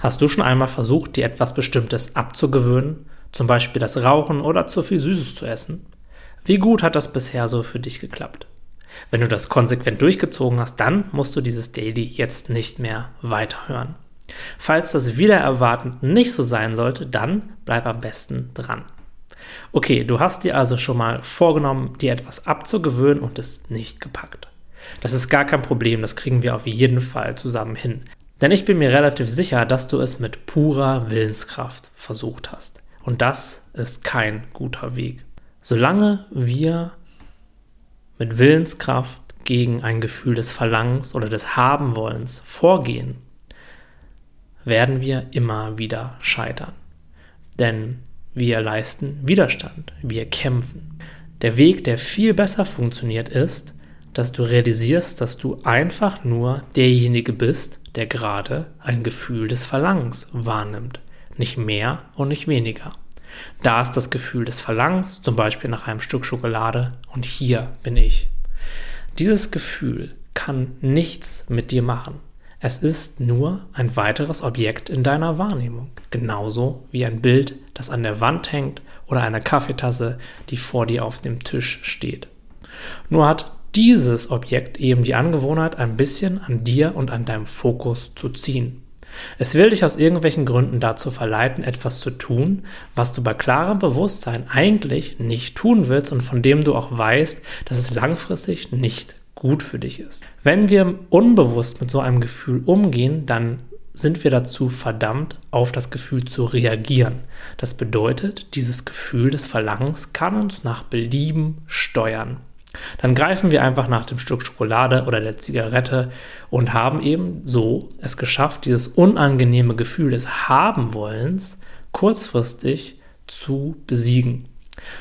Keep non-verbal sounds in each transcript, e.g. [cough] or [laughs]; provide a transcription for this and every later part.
Hast du schon einmal versucht, dir etwas Bestimmtes abzugewöhnen, zum Beispiel das Rauchen oder zu viel Süßes zu essen? Wie gut hat das bisher so für dich geklappt? Wenn du das konsequent durchgezogen hast, dann musst du dieses Daily jetzt nicht mehr weiterhören. Falls das wieder erwartend nicht so sein sollte, dann bleib am besten dran. Okay, du hast dir also schon mal vorgenommen, dir etwas abzugewöhnen und es nicht gepackt. Das ist gar kein Problem, das kriegen wir auf jeden Fall zusammen hin. Denn ich bin mir relativ sicher, dass du es mit purer Willenskraft versucht hast. Und das ist kein guter Weg. Solange wir mit Willenskraft gegen ein Gefühl des Verlangens oder des Habenwollens vorgehen, werden wir immer wieder scheitern. Denn wir leisten Widerstand, wir kämpfen. Der Weg, der viel besser funktioniert, ist, dass du realisierst, dass du einfach nur derjenige bist, der gerade ein Gefühl des Verlangens wahrnimmt. Nicht mehr und nicht weniger. Da ist das Gefühl des Verlangens, zum Beispiel nach einem Stück Schokolade, und hier bin ich. Dieses Gefühl kann nichts mit dir machen. Es ist nur ein weiteres Objekt in deiner Wahrnehmung, genauso wie ein Bild, das an der Wand hängt oder eine Kaffeetasse, die vor dir auf dem Tisch steht. Nur hat dieses Objekt eben die Angewohnheit, ein bisschen an dir und an deinem Fokus zu ziehen. Es will dich aus irgendwelchen Gründen dazu verleiten, etwas zu tun, was du bei klarem Bewusstsein eigentlich nicht tun willst und von dem du auch weißt, dass es langfristig nicht gut für dich ist. Wenn wir unbewusst mit so einem Gefühl umgehen, dann sind wir dazu verdammt, auf das Gefühl zu reagieren. Das bedeutet, dieses Gefühl des Verlangens kann uns nach Belieben steuern. Dann greifen wir einfach nach dem Stück Schokolade oder der Zigarette und haben eben so es geschafft, dieses unangenehme Gefühl des Habenwollens kurzfristig zu besiegen.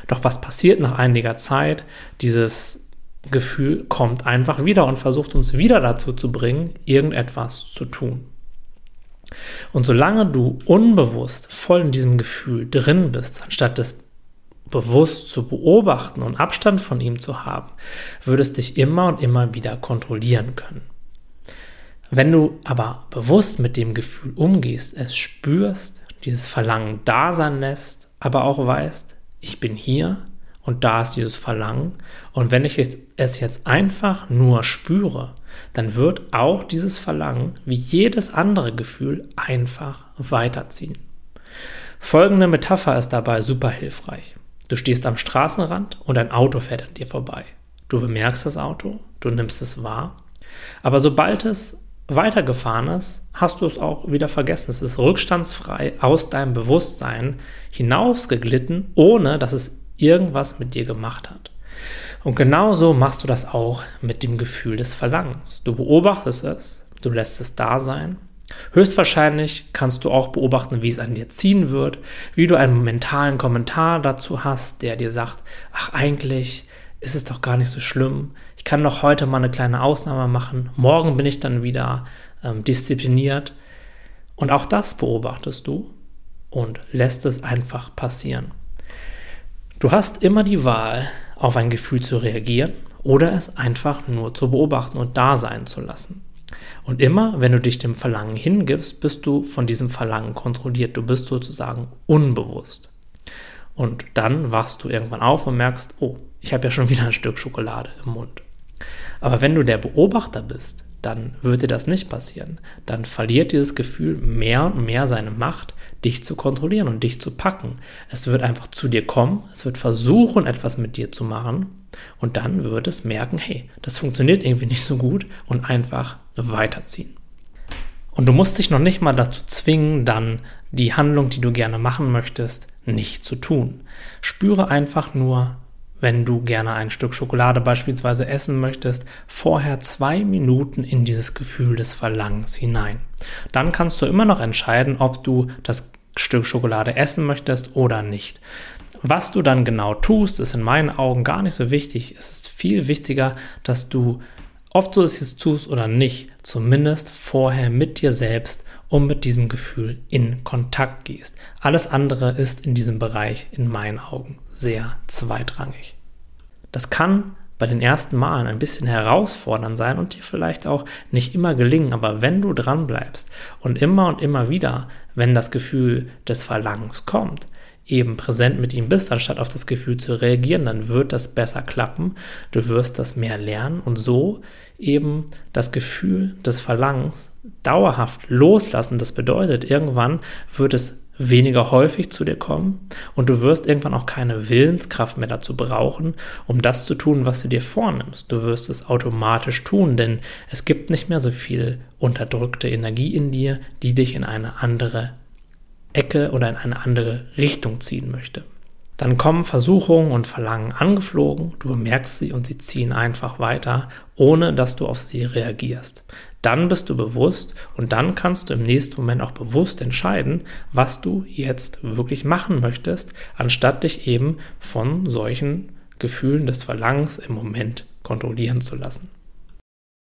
Doch was passiert nach einiger Zeit? Dieses Gefühl kommt einfach wieder und versucht uns wieder dazu zu bringen, irgendetwas zu tun. Und solange du unbewusst voll in diesem Gefühl drin bist, anstatt es bewusst zu beobachten und Abstand von ihm zu haben, würdest dich immer und immer wieder kontrollieren können. Wenn du aber bewusst mit dem Gefühl umgehst, es spürst, dieses Verlangen da sein lässt, aber auch weißt, ich bin hier und da ist dieses Verlangen und wenn ich es jetzt einfach nur spüre, dann wird auch dieses Verlangen wie jedes andere Gefühl einfach weiterziehen. Folgende Metapher ist dabei super hilfreich. Du stehst am Straßenrand und ein Auto fährt an dir vorbei. Du bemerkst das Auto, du nimmst es wahr, aber sobald es weitergefahren ist, hast du es auch wieder vergessen. Es ist rückstandsfrei aus deinem Bewusstsein hinausgeglitten, ohne dass es irgendwas mit dir gemacht hat. Und genauso machst du das auch mit dem Gefühl des Verlangens. Du beobachtest es, du lässt es da sein Höchstwahrscheinlich kannst du auch beobachten, wie es an dir ziehen wird, wie du einen mentalen Kommentar dazu hast, der dir sagt, ach eigentlich ist es doch gar nicht so schlimm, ich kann doch heute mal eine kleine Ausnahme machen, morgen bin ich dann wieder ähm, diszipliniert. Und auch das beobachtest du und lässt es einfach passieren. Du hast immer die Wahl, auf ein Gefühl zu reagieren oder es einfach nur zu beobachten und da sein zu lassen. Und immer, wenn du dich dem Verlangen hingibst, bist du von diesem Verlangen kontrolliert. Du bist sozusagen unbewusst. Und dann wachst du irgendwann auf und merkst, oh, ich habe ja schon [laughs] wieder ein Stück Schokolade im Mund. Aber wenn du der Beobachter bist, dann wird dir das nicht passieren. Dann verliert dieses Gefühl mehr und mehr seine Macht, dich zu kontrollieren und dich zu packen. Es wird einfach zu dir kommen, es wird versuchen, etwas mit dir zu machen und dann wird es merken, hey, das funktioniert irgendwie nicht so gut und einfach weiterziehen. Und du musst dich noch nicht mal dazu zwingen, dann die Handlung, die du gerne machen möchtest, nicht zu tun. Spüre einfach nur, wenn du gerne ein Stück Schokolade beispielsweise essen möchtest, vorher zwei Minuten in dieses Gefühl des Verlangens hinein. Dann kannst du immer noch entscheiden, ob du das Stück Schokolade essen möchtest oder nicht. Was du dann genau tust, ist in meinen Augen gar nicht so wichtig. Es ist viel wichtiger, dass du, ob du es jetzt tust oder nicht, zumindest vorher mit dir selbst und mit diesem Gefühl in Kontakt gehst. Alles andere ist in diesem Bereich in meinen Augen sehr zweitrangig. Das kann bei den ersten Malen ein bisschen herausfordernd sein und dir vielleicht auch nicht immer gelingen, aber wenn du dran bleibst und immer und immer wieder, wenn das Gefühl des Verlangens kommt, eben präsent mit ihm bist, anstatt auf das Gefühl zu reagieren, dann wird das besser klappen. Du wirst das mehr lernen und so eben das Gefühl des Verlangens dauerhaft loslassen. Das bedeutet, irgendwann wird es weniger häufig zu dir kommen und du wirst irgendwann auch keine Willenskraft mehr dazu brauchen, um das zu tun, was du dir vornimmst. Du wirst es automatisch tun, denn es gibt nicht mehr so viel unterdrückte Energie in dir, die dich in eine andere Ecke oder in eine andere Richtung ziehen möchte. Dann kommen Versuchungen und Verlangen angeflogen, du bemerkst sie und sie ziehen einfach weiter, ohne dass du auf sie reagierst. Dann bist du bewusst und dann kannst du im nächsten Moment auch bewusst entscheiden, was du jetzt wirklich machen möchtest, anstatt dich eben von solchen Gefühlen des Verlangens im Moment kontrollieren zu lassen.